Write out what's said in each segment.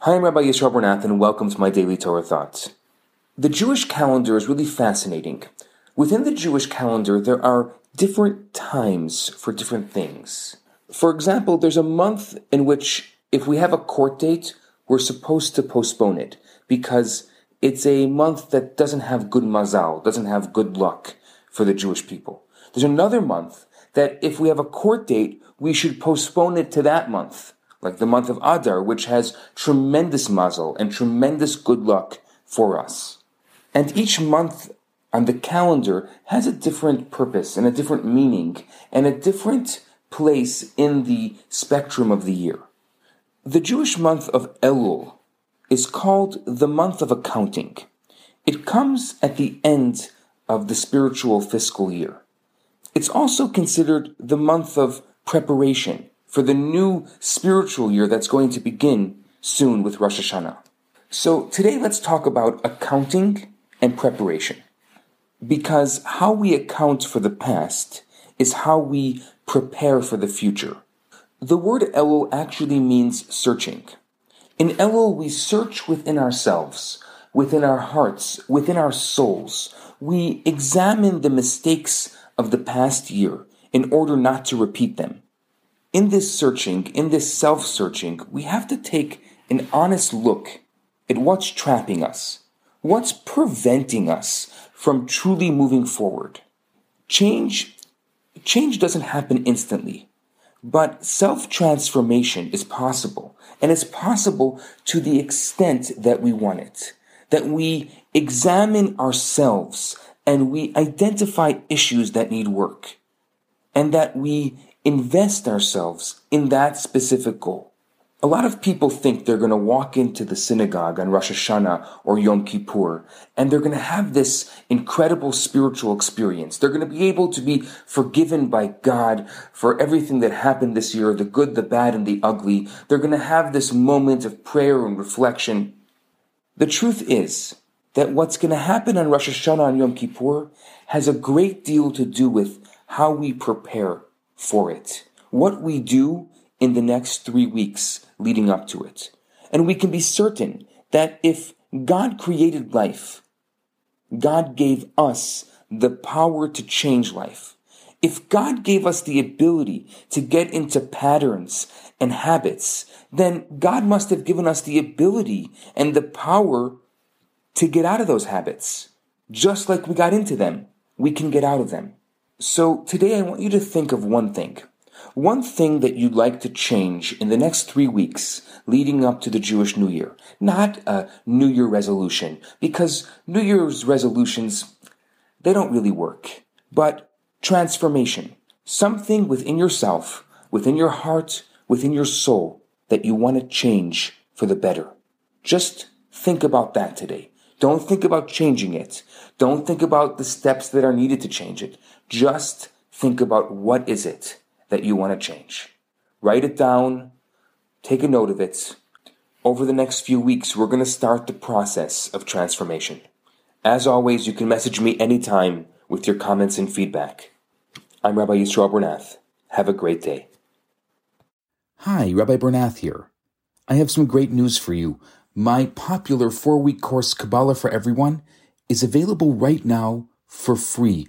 Hi, I'm Rabbi Yisrael Bernath, and welcome to my daily Torah thoughts. The Jewish calendar is really fascinating. Within the Jewish calendar, there are different times for different things. For example, there's a month in which, if we have a court date, we're supposed to postpone it because it's a month that doesn't have good mazal, doesn't have good luck for the Jewish people. There's another month that if we have a court date, we should postpone it to that month like the month of Adar, which has tremendous mazel and tremendous good luck for us. And each month on the calendar has a different purpose and a different meaning and a different place in the spectrum of the year. The Jewish month of Elul is called the month of accounting. It comes at the end of the spiritual fiscal year. It's also considered the month of preparation for the new spiritual year that's going to begin soon with Rosh Hashanah. So today let's talk about accounting and preparation. Because how we account for the past is how we prepare for the future. The word Elul actually means searching. In Elul, we search within ourselves, within our hearts, within our souls. We examine the mistakes of the past year in order not to repeat them in this searching, in this self searching, we have to take an honest look at what's trapping us, what's preventing us from truly moving forward. Change, change doesn't happen instantly, but self transformation is possible, and it's possible to the extent that we want it, that we examine ourselves and we identify issues that need work, and that we invest ourselves in that specific goal. A lot of people think they're going to walk into the synagogue on Rosh Hashanah or Yom Kippur, and they're going to have this incredible spiritual experience. They're going to be able to be forgiven by God for everything that happened this year, the good, the bad, and the ugly. They're going to have this moment of prayer and reflection. The truth is that what's going to happen on Rosh Hashanah and Yom Kippur has a great deal to do with how we prepare for it. What we do in the next three weeks leading up to it. And we can be certain that if God created life, God gave us the power to change life. If God gave us the ability to get into patterns and habits, then God must have given us the ability and the power to get out of those habits. Just like we got into them, we can get out of them. So today I want you to think of one thing. One thing that you'd like to change in the next three weeks leading up to the Jewish New Year. Not a New Year resolution, because New Year's resolutions, they don't really work. But transformation. Something within yourself, within your heart, within your soul that you want to change for the better. Just think about that today. Don't think about changing it. Don't think about the steps that are needed to change it. Just think about what is it that you want to change. Write it down. Take a note of it. Over the next few weeks, we're going to start the process of transformation. As always, you can message me anytime with your comments and feedback. I'm Rabbi Yisrael Bernath. Have a great day. Hi, Rabbi Bernath here. I have some great news for you. My popular four week course, Kabbalah for Everyone, is available right now for free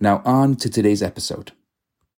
Now, on to today's episode.